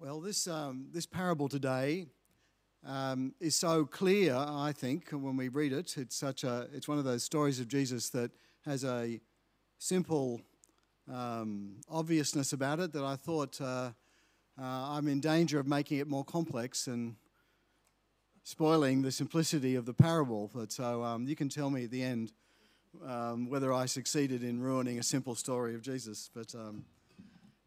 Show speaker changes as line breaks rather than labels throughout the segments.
Well, this, um, this parable today um, is so clear, I think, when we read it. It's, such a, it's one of those stories of Jesus that has a simple um, obviousness about it that I thought uh, uh, I'm in danger of making it more complex and spoiling the simplicity of the parable. But so um, you can tell me at the end um, whether I succeeded in ruining a simple story of Jesus. But um,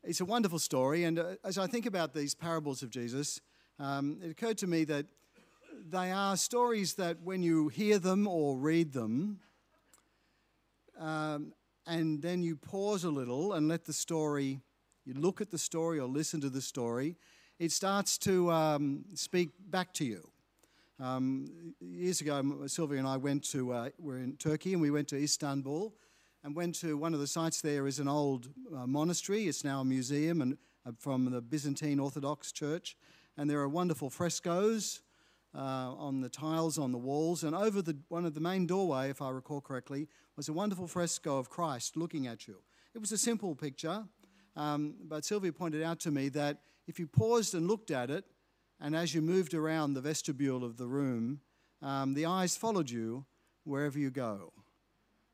it's a wonderful story. And uh, as I think about these parables of Jesus, um, it occurred to me that they are stories that when you hear them or read them, um, and then you pause a little and let the story, you look at the story or listen to the story, it starts to um, speak back to you. Um, years ago, Sylvia and I went to, uh, we're in Turkey and we went to Istanbul and went to one of the sites there is an old uh, monastery. It's now a museum and uh, from the Byzantine Orthodox Church. And there are wonderful frescoes uh, on the tiles on the walls. And over the, one of the main doorway, if I recall correctly, was a wonderful fresco of Christ looking at you. It was a simple picture, um, but Sylvia pointed out to me that if you paused and looked at it, and as you moved around the vestibule of the room, um, the eyes followed you wherever you go.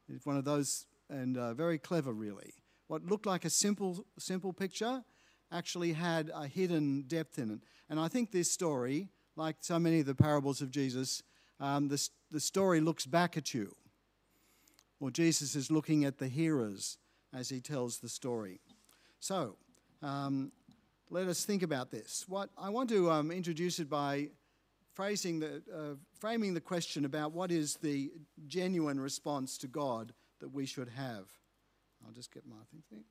It's one of those and uh, very clever, really. What looked like a simple, simple picture actually had a hidden depth in it. And I think this story, like so many of the parables of Jesus, um, the, the story looks back at you. Or Jesus is looking at the hearers as he tells the story. So, um, let us think about this. What I want to um, introduce it by phrasing the, uh, framing the question about what is the genuine response to God that we should have. I'll just get my thing.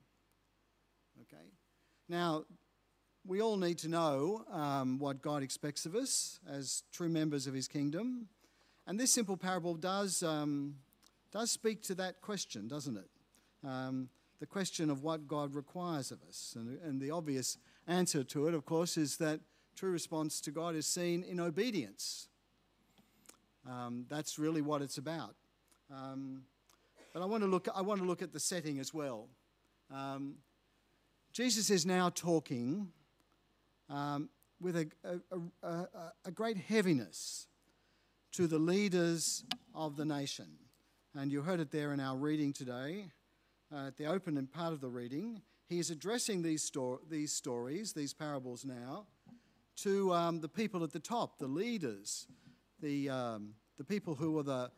Okay. Now, we all need to know um, what God expects of us as true members of His kingdom, and this simple parable does um, does speak to that question, doesn't it? Um, the question of what God requires of us, and, and the obvious answer to it, of course, is that true response to God is seen in obedience. Um, that's really what it's about. Um, but I want to look, I want to look at the setting as well. Um, Jesus is now talking um, with a, a, a, a, great heaviness to the leaders of the nation. And you heard it there in our reading today, uh, at the opening part of the reading. He is addressing these, sto- these stories, these parables now, to um, the people at the top, the leaders, the, um, the people who are the,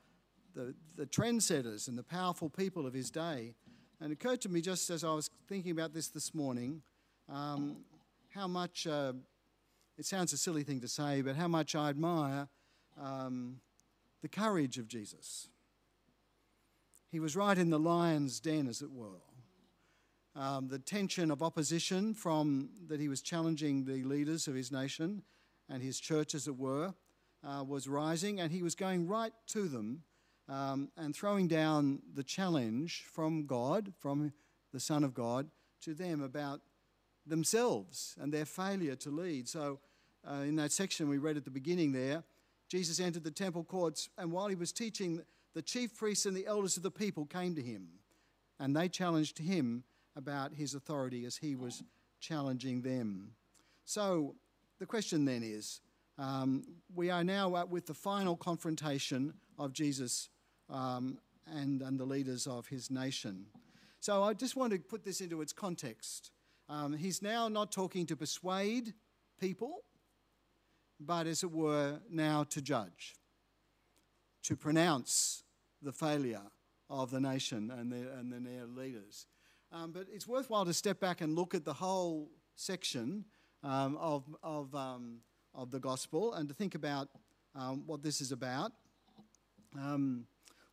the, the trendsetters and the powerful people of his day. And it occurred to me just as I was thinking about this this morning um, how much, uh, it sounds a silly thing to say, but how much I admire um, the courage of Jesus. He was right in the lion's den, as it were. Um, the tension of opposition from that he was challenging the leaders of his nation and his church, as it were, uh, was rising, and he was going right to them um, and throwing down the challenge from God, from the Son of God, to them about themselves and their failure to lead. So, uh, in that section we read at the beginning there, Jesus entered the temple courts, and while he was teaching, the chief priests and the elders of the people came to him, and they challenged him about his authority as he was challenging them. So, the question then is um, we are now with the final confrontation of Jesus um, and, and the leaders of his nation. So I just want to put this into its context. Um, he's now not talking to persuade people, but as it were, now to judge, to pronounce the failure of the nation and their, and their leaders. Um, but it's worthwhile to step back and look at the whole section um, of, of, um, of the gospel and to think about um, what this is about.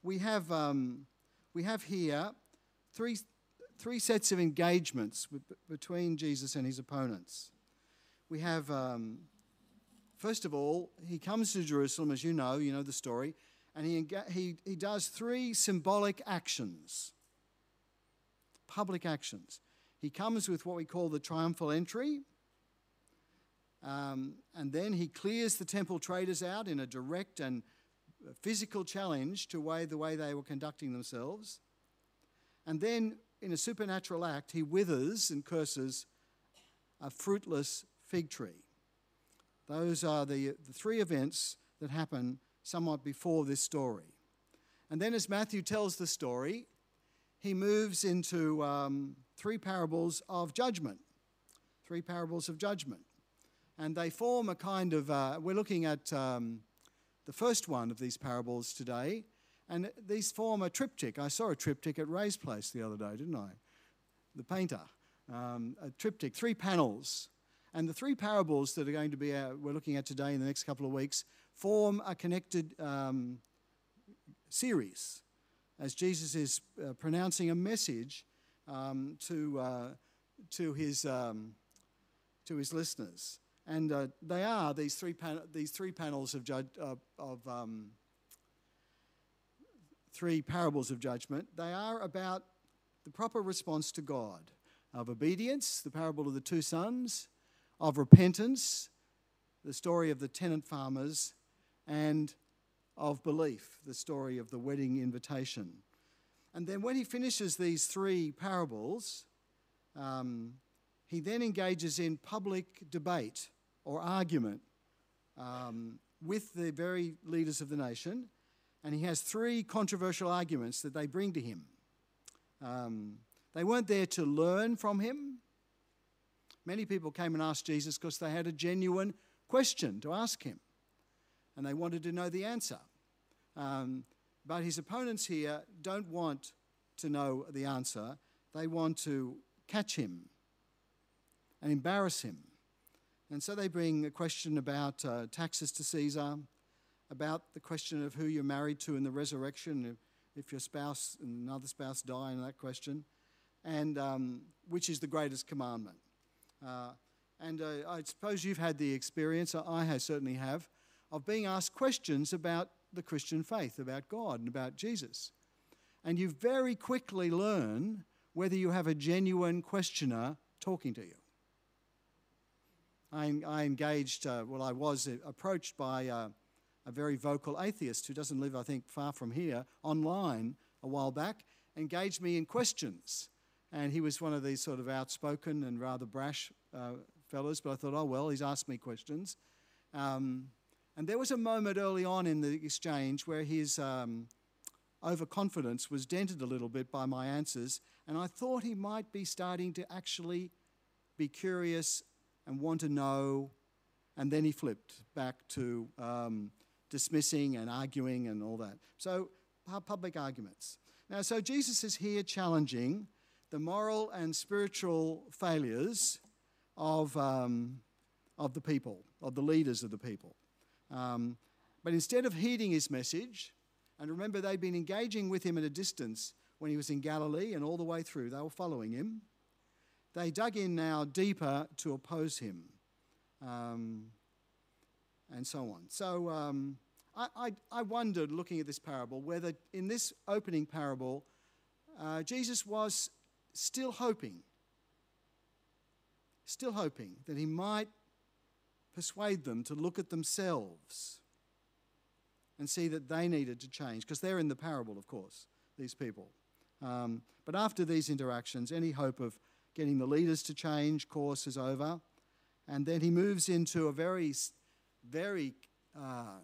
We have, um, we have here three, three sets of engagements with, between Jesus and his opponents. We have, um, first of all, he comes to Jerusalem, as you know, you know the story, and he, he, he does three symbolic actions, public actions. He comes with what we call the triumphal entry, um, and then he clears the temple traders out in a direct and physical challenge to way, the way they were conducting themselves. And then, in a supernatural act, he withers and curses a fruitless fig tree. Those are the, the three events that happen somewhat before this story. And then, as Matthew tells the story, he moves into um, three parables of judgment. Three parables of judgment. And they form a kind of, uh, we're looking at um, the first one of these parables today, and these form a triptych. I saw a triptych at Ray's place the other day, didn't I? The painter. Um, a triptych, three panels. And the three parables that are going to be, uh, we're looking at today in the next couple of weeks, form a connected um, series as Jesus is uh, pronouncing a message um, to, uh, to, his, um, to his listeners. And uh, they are these three, these three panels of, judge, of um, three parables of judgment. They are about the proper response to God of obedience, the parable of the two sons, of repentance, the story of the tenant farmers, and of belief, the story of the wedding invitation. And then when he finishes these three parables, um, he then engages in public debate or argument um, with the very leaders of the nation. And he has three controversial arguments that they bring to him. Um, they weren't there to learn from him. Many people came and asked Jesus because they had a genuine question to ask him and they wanted to know the answer. Um, but his opponents here don't want to know the answer, they want to catch him and embarrass him. And so they bring a question about uh, taxes to Caesar, about the question of who you're married to in the resurrection, if your spouse and another spouse die, in that question, and um, which is the greatest commandment. Uh, and uh, I suppose you've had the experience, I certainly have, of being asked questions about the Christian faith, about God and about Jesus. And you very quickly learn whether you have a genuine questioner talking to you. I, I engaged, uh, well, I was approached by uh, a very vocal atheist who doesn't live, I think, far from here, online a while back, engaged me in questions. And he was one of these sort of outspoken and rather brash uh, fellows, but I thought, oh, well, he's asked me questions. Um, and there was a moment early on in the exchange where his um, overconfidence was dented a little bit by my answers, and I thought he might be starting to actually be curious and want to know. And then he flipped back to um, dismissing and arguing and all that. So, public arguments. Now, so Jesus is here challenging the moral and spiritual failures of, um, of the people, of the leaders of the people. Um, but instead of heeding his message, and remember they'd been engaging with him at a distance when he was in Galilee and all the way through, they were following him. They dug in now deeper to oppose him, um, and so on. So um, I, I, I, wondered, looking at this parable, whether in this opening parable, uh, Jesus was still hoping, still hoping that he might persuade them to look at themselves and see that they needed to change, because they're in the parable, of course, these people. Um, but after these interactions, any hope of getting the leaders to change course is over. And then he moves into a very, very uh,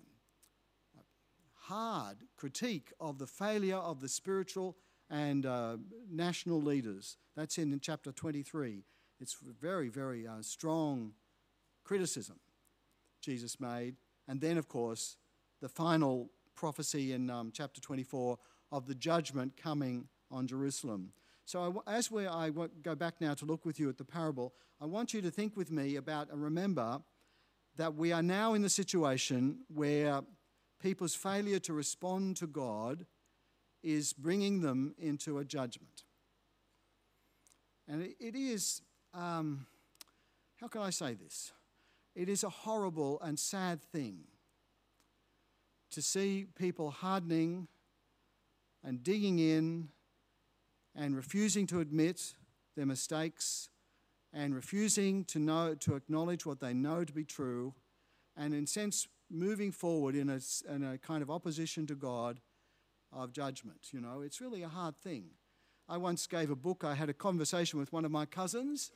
hard critique of the failure of the spiritual and uh, national leaders. That's in, chapter 23. It's very, very uh, strong criticism Jesus made. And then, of course, the final prophecy in um, chapter 24 of the judgment coming on Jerusalem. So, I, as we, I go back now to look with you at the parable, I want you to think with me about and remember that we are now in the situation where people's failure to respond to God is bringing them into a judgment. And it, it is, um, how can I say this? It is a horrible and sad thing to see people hardening and digging in and refusing to admit their mistakes and refusing to know to acknowledge what they know to be true and in sense moving forward in a, in a kind of opposition to God of judgment you know it's really a hard thing I once gave a book I had a conversation with one of my cousins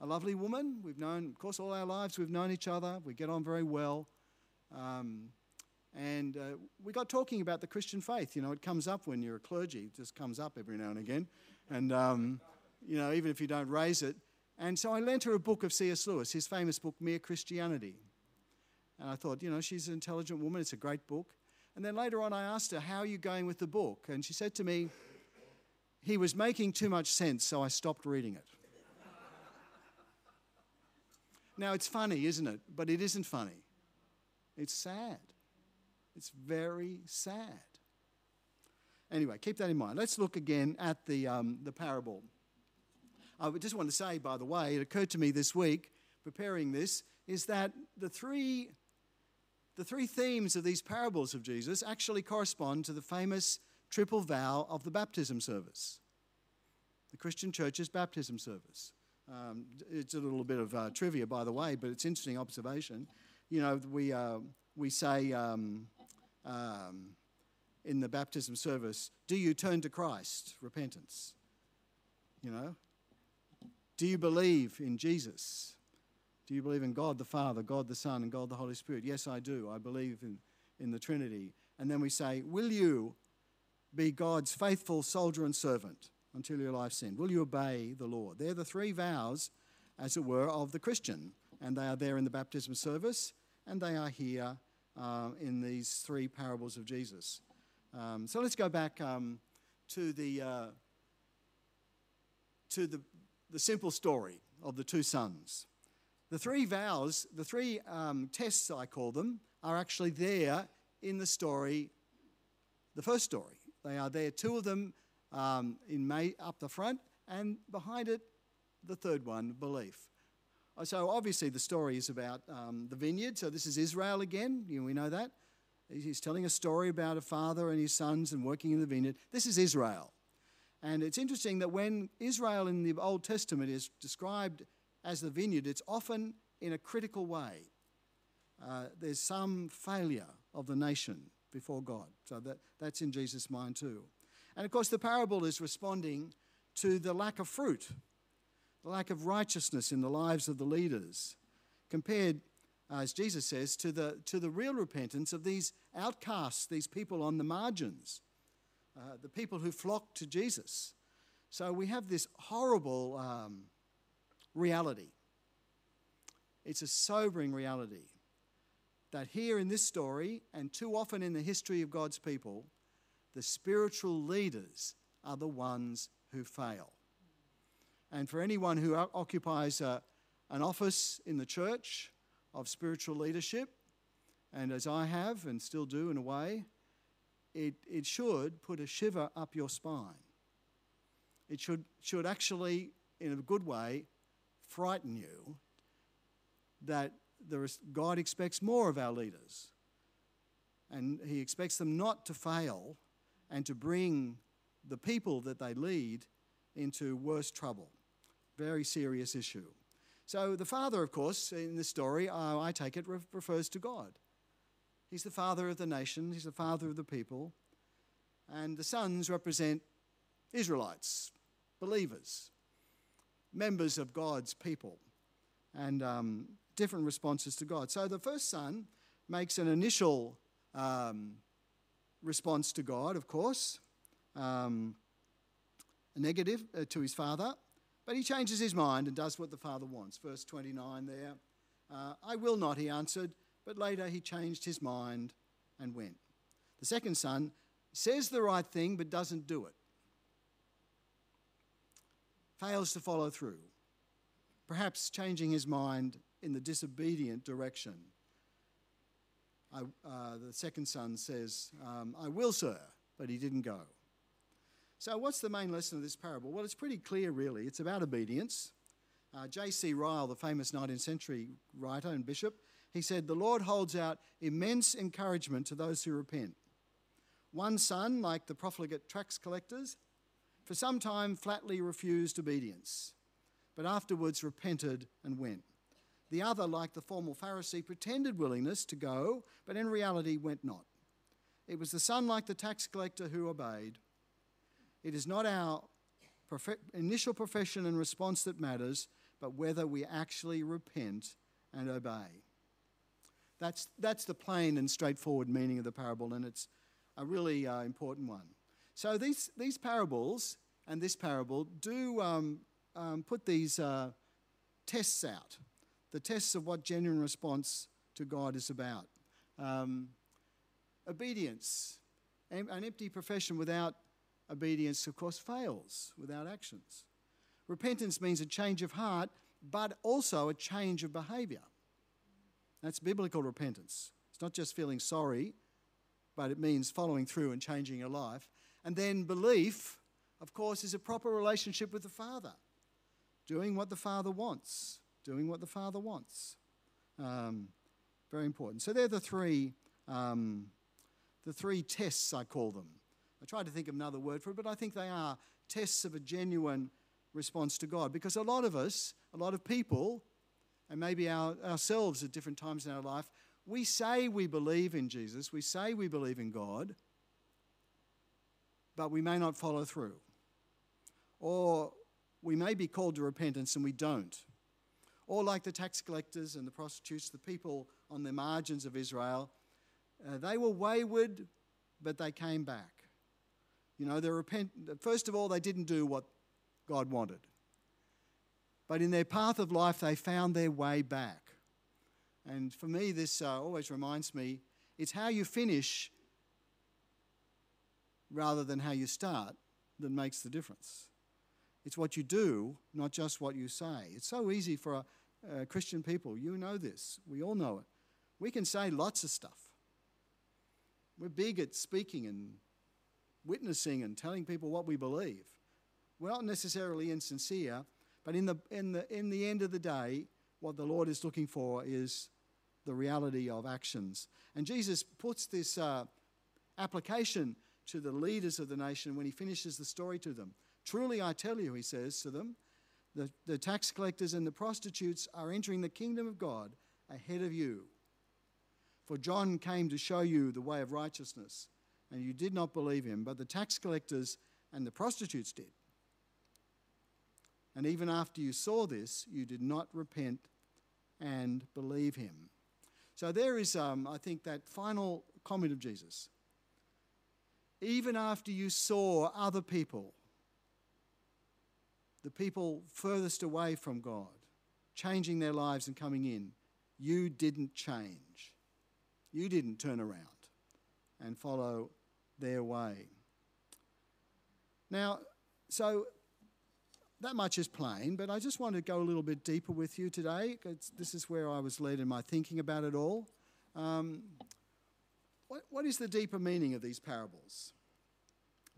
a lovely woman. We've known, of course, all our lives we've known each other. We get on very well. Um, and uh, we got talking about the Christian faith. You know, it comes up when you're a clergy, it just comes up every now and again. And, um, you know, even if you don't raise it. And so I lent her a book of C.S. Lewis, his famous book, Mere Christianity. And I thought, you know, she's an intelligent woman, it's a great book. And then later on, I asked her, How are you going with the book? And she said to me, He was making too much sense, so I stopped reading it. now, it's funny, isn't it? But it isn't funny. It's sad. It's very sad. Anyway, keep that in mind. Let's look again at the, um, the parable. I just want to say, by the way, it occurred to me this week, preparing this, is that the three, the three themes of these parables of Jesus actually correspond to the famous triple vow of the baptism service, the Christian church's baptism service. Um, it's a little bit of uh, trivia, by the way, but it's interesting observation. You know, we, uh, we say, um, um, in the baptism service, do you turn to Christ? Repentance. You know? Do you believe in Jesus? Do you believe in God the Father, God the Son, and God the Holy Spirit? Yes, I do. I believe in, in the Trinity. And then we say, Will you be God's faithful soldier and servant until your life's end? Will you obey the Lord? They're the three vows, as it were, of the Christian. And they are there in the baptism service, and they are here uh, in these three parables of Jesus. Um, so let's go back um, to the uh, to the, the simple story of the two sons. The three vows, the three um, tests, I call them, are actually there in the story, the first story. They are there, two of them um, in May up the front, and behind it, the third one, belief. Uh, so obviously the story is about um, the vineyard. So this is Israel again. You know, we know that. He's telling a story about a father and his sons and working in the vineyard. This is Israel. And it's interesting that when Israel in the Old Testament is described as the vineyard, it's often in a critical way. Uh, there's some failure of the nation before God. So that, that's in Jesus' mind too. And of course, the parable is responding to the lack of fruit the lack of righteousness in the lives of the leaders, compared, as Jesus says, to the, to the real repentance of these outcasts, these people on the margins, uh, the people who flock to Jesus. So we have this horrible um, reality. It's a sobering reality that here in this story, and too often in the history of God's people, the spiritual leaders are the ones who fail. And for anyone who occupies a, an office in the church of spiritual leadership, and as I have and still do in a way, it, it should put a shiver up your spine. It should, should actually, in a good way, frighten you that there is, God expects more of our leaders. And He expects them not to fail and to bring the people that they lead into worse trouble. Very serious issue. So the father, of course, in this story, uh, I take it, refers to God. He's the father of the nation, he's the father of the people. And the sons represent Israelites, believers, members of God's people, and um, different responses to God. So the first son makes an initial um, response to God, of course, um, negative uh, to his father. But he changes his mind and does what the Father wants. Verse 29 there. Uh, I will not, he answered, but later he changed his mind and went. The second son says the right thing but doesn't do it, fails to follow through, perhaps changing his mind in the disobedient direction. I, uh, the second son says, um, I will, sir, but he didn't go. So, what's the main lesson of this parable? Well, it's pretty clear, really. It's about obedience. Uh, J.C. Ryle, the famous 19th century writer and bishop, he said, The Lord holds out immense encouragement to those who repent. One son, like the profligate tax collectors, for some time flatly refused obedience, but afterwards repented and went. The other, like the formal Pharisee, pretended willingness to go, but in reality went not. It was the son, like the tax collector, who obeyed. It is not our initial profession and response that matters, but whether we actually repent and obey. That's, that's the plain and straightforward meaning of the parable, and it's a really uh, important one. So these, these parables and this parable do um, um, put these uh, tests out the tests of what genuine response to God is about. Um, obedience. An empty profession without obedience, of course, fails without actions. Repentance means a change of heart, but also a change of behavior. That's biblical repentance. It's not just feeling sorry, but it means following through and changing your life. And then belief, of course, is a proper relationship with the Father, doing what the Father wants, doing what the Father wants. Um, very important. So they're the three, um, the three tests I call them. I tried to think of another word for it, but I think they are tests of a genuine response to God. Because a lot of us, a lot of people, and maybe our, ourselves at different times in our life, we say we believe in Jesus, we say we believe in God, but we may not follow through. Or we may be called to repentance and we don't. Or like the tax collectors and the prostitutes, the people on the margins of Israel, uh, they were wayward, but they came back. You know, they repent. First of all, they didn't do what God wanted. But in their path of life, they found their way back. And for me, this uh, always reminds me it's how you finish rather than how you start that makes the difference. It's what you do, not just what you say. It's so easy for a, uh, Christian people. You know this. We all know it. We can say lots of stuff. We're big at speaking and witnessing and telling people what we believe. We're not necessarily insincere, but in the, in the, in the end of the day, what the Lord is looking for is the reality of actions. And Jesus puts this uh, application to the leaders of the nation when he finishes the story to them. Truly, I tell you, he says to them, the, the tax collectors and the prostitutes are entering the kingdom of God ahead of you. For John came to show you the way of righteousness, and you did not believe him, but the tax collectors and the prostitutes did. And even after you saw this, you did not repent and believe him. So there is, um, I think, that final comment of Jesus. Even after you saw other people the people furthest away from God, changing their lives and coming in, you didn't change. You didn't turn around and follow their way. Now, so that much is plain, but I just want to go a little bit deeper with you today. This is where I was led in my thinking about it all. Um, what, what is the deeper meaning of these parables?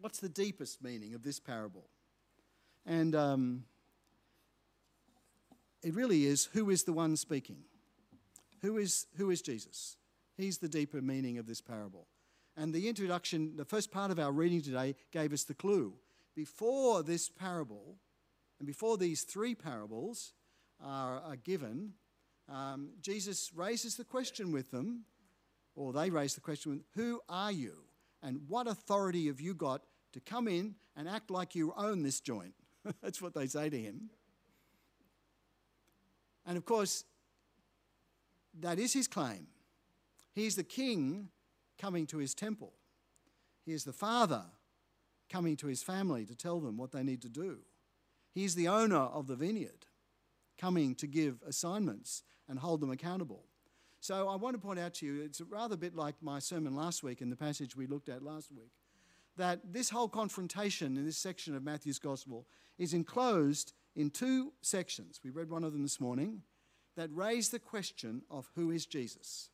What's the deepest meaning of this parable? And um, it really is who is the one speaking? Who is, who is Jesus? He's the deeper meaning of this parable. And the introduction, the first part of our reading today, gave us the clue. Before this parable, and before these three parables are, are given, um, Jesus raises the question with them, or they raise the question with, Who are you? And what authority have you got to come in and act like you own this joint? That's what they say to him. And of course, that is his claim. He is the king coming to his temple, he is the father coming to his family to tell them what they need to do. He is the owner of the vineyard coming to give assignments and hold them accountable. So I want to point out to you, it's rather a bit like my sermon last week in the passage we looked at last week that this whole confrontation in this section of Matthew's Gospel is enclosed in two sections. We read one of them this morning that raise the question of who is Jesus.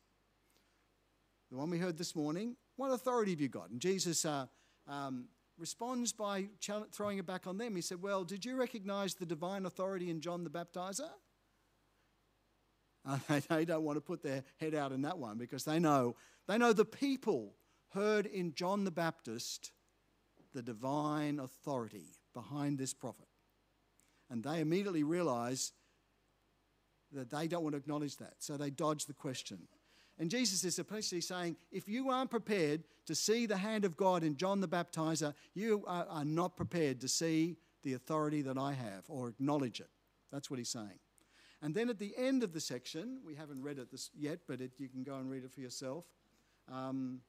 The one we heard this morning, what authority have you got? And Jesus uh, um, responds by throwing it back on them. He said, Well, did you recognize the divine authority in John the Baptizer? Uh, they don't want to put their head out in that one because they know they know the people heard in John the Baptist the divine authority behind this prophet. And they immediately realize that they don't want to acknowledge that. So they dodge the question. And Jesus is essentially saying, if you aren't prepared to see the hand of God in John the Baptizer, you are, are not prepared to see the authority that I have or acknowledge it. That's what he's saying. And then at the end of the section, we haven't read it this yet, but it, you can go and read it for yourself. Um,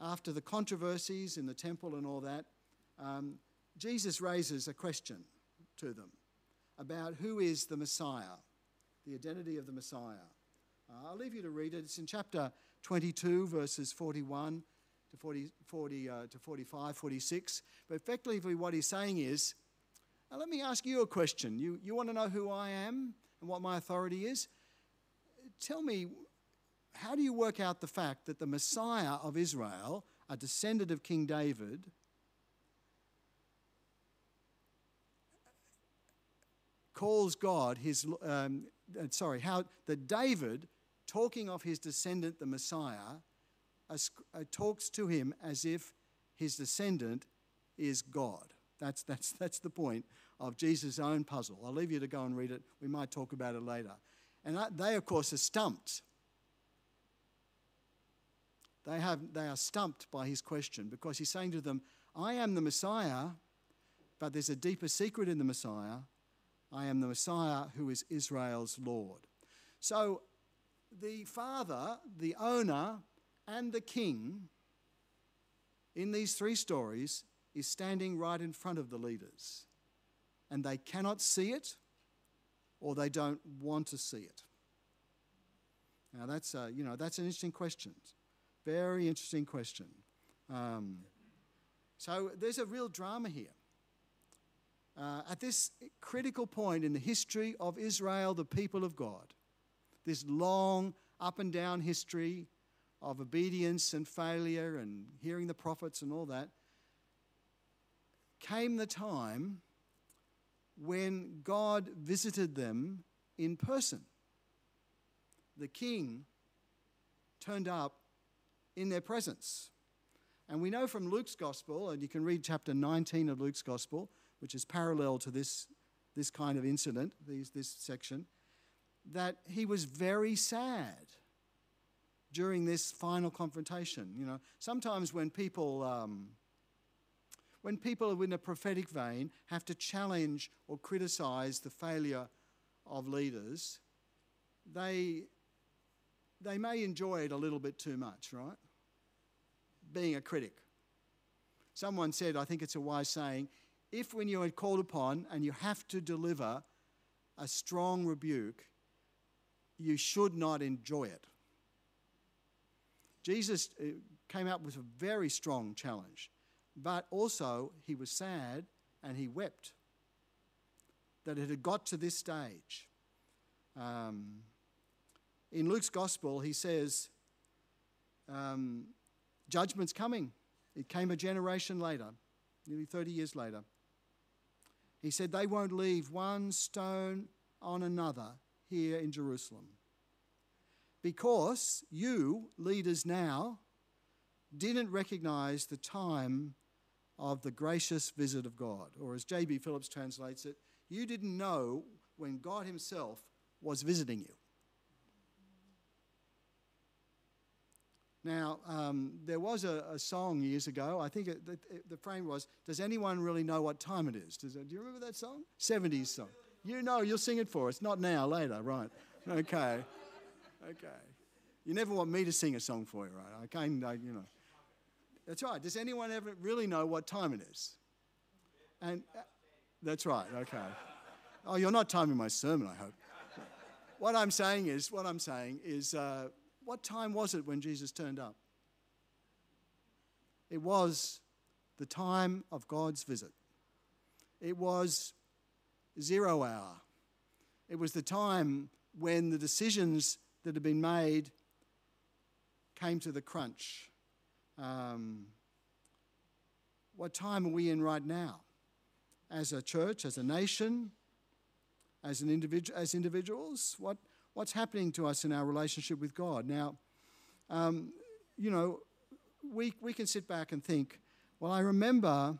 after the controversies in the temple and all that, um, Jesus raises a question to them about who is the Messiah, the identity of the Messiah. Uh, I'll leave you to read it. It's in chapter 22, verses 41 to 40, 40 uh, to 45, 46. But effectively, what he's saying is, now let me ask you a question. You, you want to know who I am and what my authority is? Tell me, how do you work out the fact that the Messiah of Israel, a descendant of King David, calls God his, um, sorry, how that David, talking of his descendant, the Messiah, uh, talks to him as if his descendant is God. That's, that's, that's the point of Jesus' own puzzle. I'll leave you to go and read it. We might talk about it later. And they, of course, are stumped. They, have, they are stumped by his question because he's saying to them, I am the Messiah, but there's a deeper secret in the Messiah. I am the Messiah who is Israel's Lord. So the father, the owner, and the king in these three stories is standing right in front of the leaders. And they cannot see it or they don't want to see it. Now, that's, a, you know, that's an interesting question. Very interesting question. Um, so there's a real drama here. Uh, at this critical point in the history of Israel, the people of God, this long up and down history of obedience and failure and hearing the prophets and all that, came the time when God visited them in person. The king turned up in their presence. And we know from Luke's gospel, and you can read chapter 19 of Luke's gospel, which is parallel to this, this kind of incident, these, this section, that he was very sad during this final confrontation. You know, sometimes when people, um, when people in a prophetic vein have to challenge or criticize the failure of leaders, they, they may enjoy it a little bit too much, right? Being a critic. Someone said, I think it's a wise saying, if when you are called upon and you have to deliver a strong rebuke, you should not enjoy it. Jesus uh, came out with a very strong challenge, but also he was sad and he wept that it had got to this stage. Um, in Luke's gospel, he says, um, Judgment's coming. It came a generation later, nearly 30 years later. He said, They won't leave one stone on another here in Jerusalem. Because you, leaders now, didn't recognize the time of the gracious visit of God. Or as J.B. Phillips translates it, you didn't know when God Himself was visiting you. Now, um, there was a, a, song years ago. I think it, the, the, frame was, Does anyone really know what time it is? Does, do you remember that song? 70s song. You know, you'll sing it for us. Not now, later, right. Okay. Okay. You never want me to sing a song for you, right? I can't, I, you know. That's right. Does anyone ever really know what time it is? And uh, that's right. Okay. Oh, you're not timing my sermon, I hope. What I'm saying is, what I'm saying is, uh, what time was it when Jesus turned up? It was the time of God's visit. It was zero hour. It was the time when the decisions that had been made came to the crunch. Um, what time are we in right now? As a church, as a nation, as, an individual, as individuals? What, what's happening to us in our relationship with God? Now, um, you know, we, we can sit back and think, well, I remember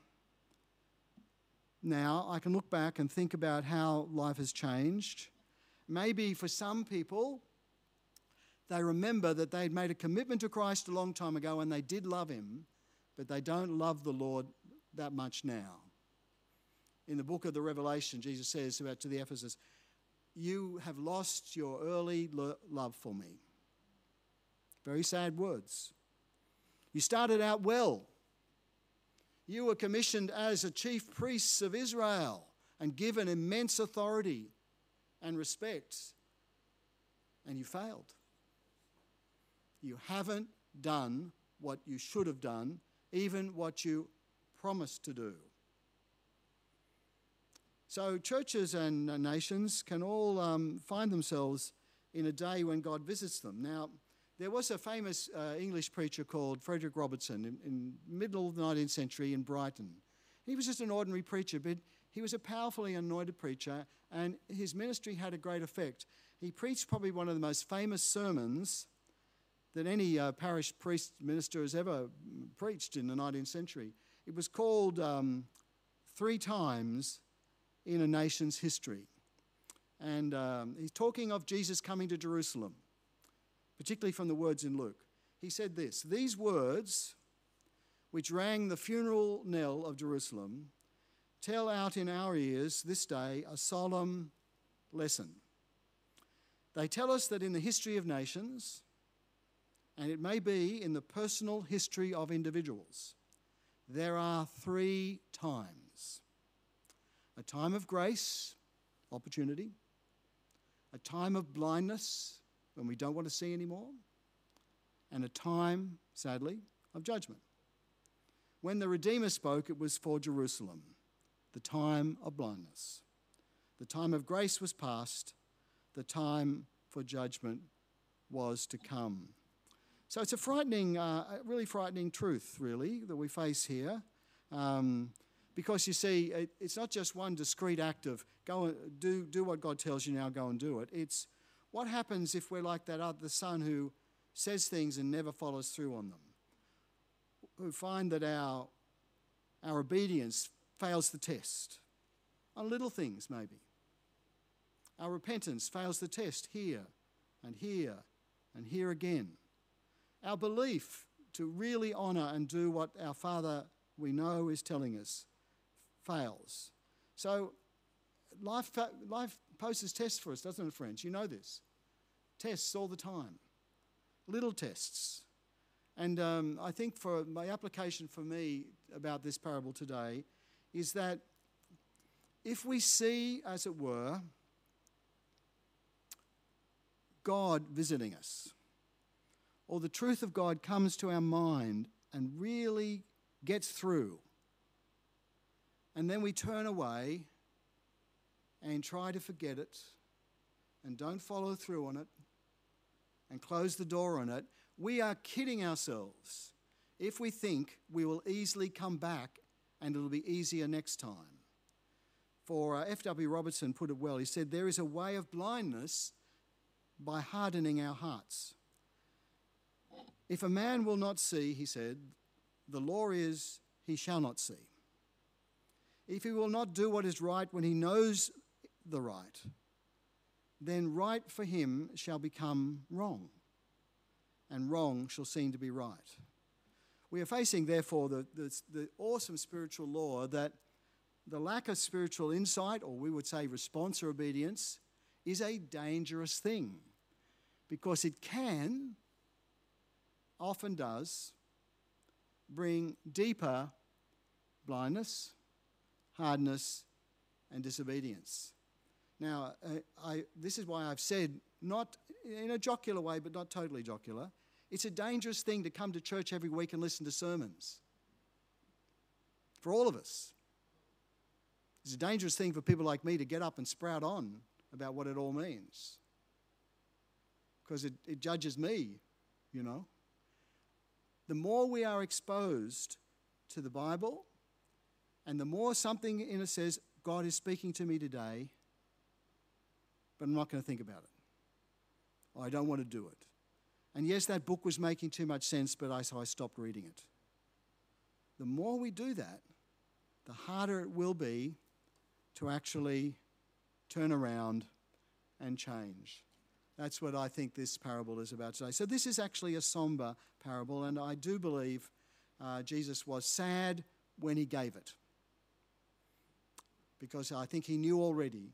now, I can look back and think about how life has changed. Maybe for some people, they remember that they'd made a commitment to Christ a long time ago and they did love Him, but they don't love the Lord that much now. In the book of the Revelation, Jesus says about to the Ephesus, you have lost your early lo- love for me. Very sad words. You started out well. You were commissioned as a chief priests of Israel and given immense authority and respect, and you failed. You haven't done what you should have done, even what you promised to do. So, churches and nations can all um, find themselves in a day when God visits them. Now, there was a famous uh, English preacher called Frederick Robertson in, in middle of the 19th century in Brighton. He was just an ordinary preacher, but he was a powerfully anointed preacher, and his ministry had a great effect. He preached probably one of the most famous sermons that any uh, parish priest minister has ever preached in the 19th century. It was called um, Three Times in a Nation's History. And um, he's talking of Jesus coming to Jerusalem, particularly from the words in Luke. He said this These words, which rang the funeral knell of Jerusalem, tell out in our ears this day a solemn lesson. They tell us that in the history of nations, and it may be in the personal history of individuals, there are three times a time of grace, opportunity, a time of blindness, when we don't want to see anymore, and a time, sadly, of judgment. When the Redeemer spoke, it was for Jerusalem the time of blindness. The time of grace was past, the time for judgment was to come. So it's a frightening, uh, really frightening truth, really, that we face here. Um, because you see, it, it's not just one discrete act of go and do, do what God tells you now, go and do it. It's what happens if we're like that other son who says things and never follows through on them, who find that our, our obedience fails the test. On little things, maybe. Our repentance fails the test here and here and here again. Our belief to really honour and do what our Father we know is telling us fails. So, life, life poses tests for us, doesn't it, friends? You know this. Tests all the time, little tests. And um, I think for my application for me about this parable today is that if we see, as it were, God visiting us, or the truth of God comes to our mind and really gets through, and then we turn away and try to forget it and don't follow through on it and close the door on it, we are kidding ourselves if we think we will easily come back and it'll be easier next time. For uh, F.W. Robertson put it well. He said, There is a way of blindness by hardening our hearts. If a man will not see, he said, the law is he shall not see. If he will not do what is right when he knows the right, then right for him shall become wrong, and wrong shall seem to be right. We are facing, therefore, the, the, the, awesome spiritual law that the lack of spiritual insight, or we would say response or obedience, is a dangerous thing because it can, often does, bring deeper blindness, hardness, and disobedience. Now, uh, I, this is why I've said, not in a jocular way, but not totally jocular, it's a dangerous thing to come to church every week and listen to sermons. For all of us. It's a dangerous thing for people like me to get up and sprout on about what it all means. Because it, it judges me, you know. The more we are exposed to the Bible, and the more something in it says, God is speaking to me today, but I'm not going to think about it. I don't want to do it. And yes, that book was making too much sense, but I, so I stopped reading it. The more we do that, the harder it will be to actually turn around and change. That's what I think this parable is about today. So, this is actually a somber parable, and I do believe uh, Jesus was sad when he gave it. Because I think he knew already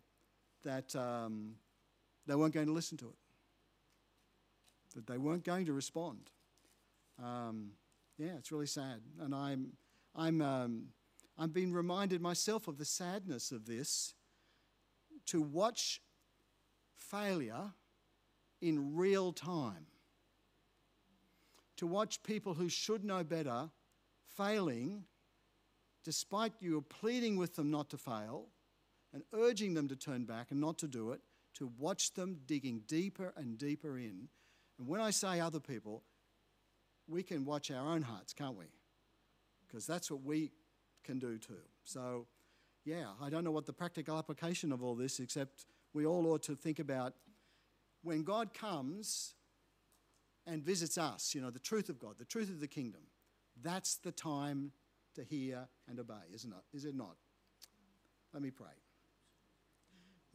that um, they weren't going to listen to it, that they weren't going to respond. Um, yeah, it's really sad. And I'm, I'm, um, I'm being reminded myself of the sadness of this to watch failure in real time. To watch people who should know better failing, despite you pleading with them not to fail and urging them to turn back and not to do it, to watch them digging deeper and deeper in. And when I say other people, we can watch our own hearts, can't we? Because that's what we can do too. So, yeah, I don't know what the practical application of all this, except we all ought to think about when God comes and visits us, you know, the truth of God, the truth of the kingdom, that's the time to hear and obey, isn't it? Is it not? Let me pray.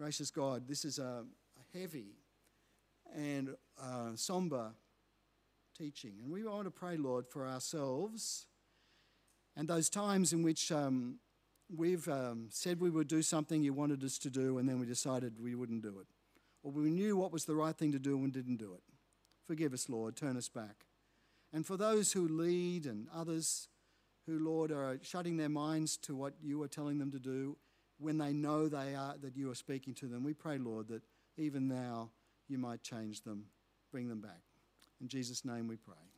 Gracious God, this is a, a heavy and uh, somber teaching. And we want to pray, Lord, for ourselves and those times in which um, we've um, said we would do something you wanted us to do, and then we decided we wouldn't do it. Or we knew what was the right thing to do and didn't do it. Forgive us, Lord. Turn us back. And for those who lead and others who, Lord, are shutting their minds to what you are telling them to do when they know they are, that you are speaking to them, we pray, Lord, that even now you might change them, bring them back. In Jesus' name we pray.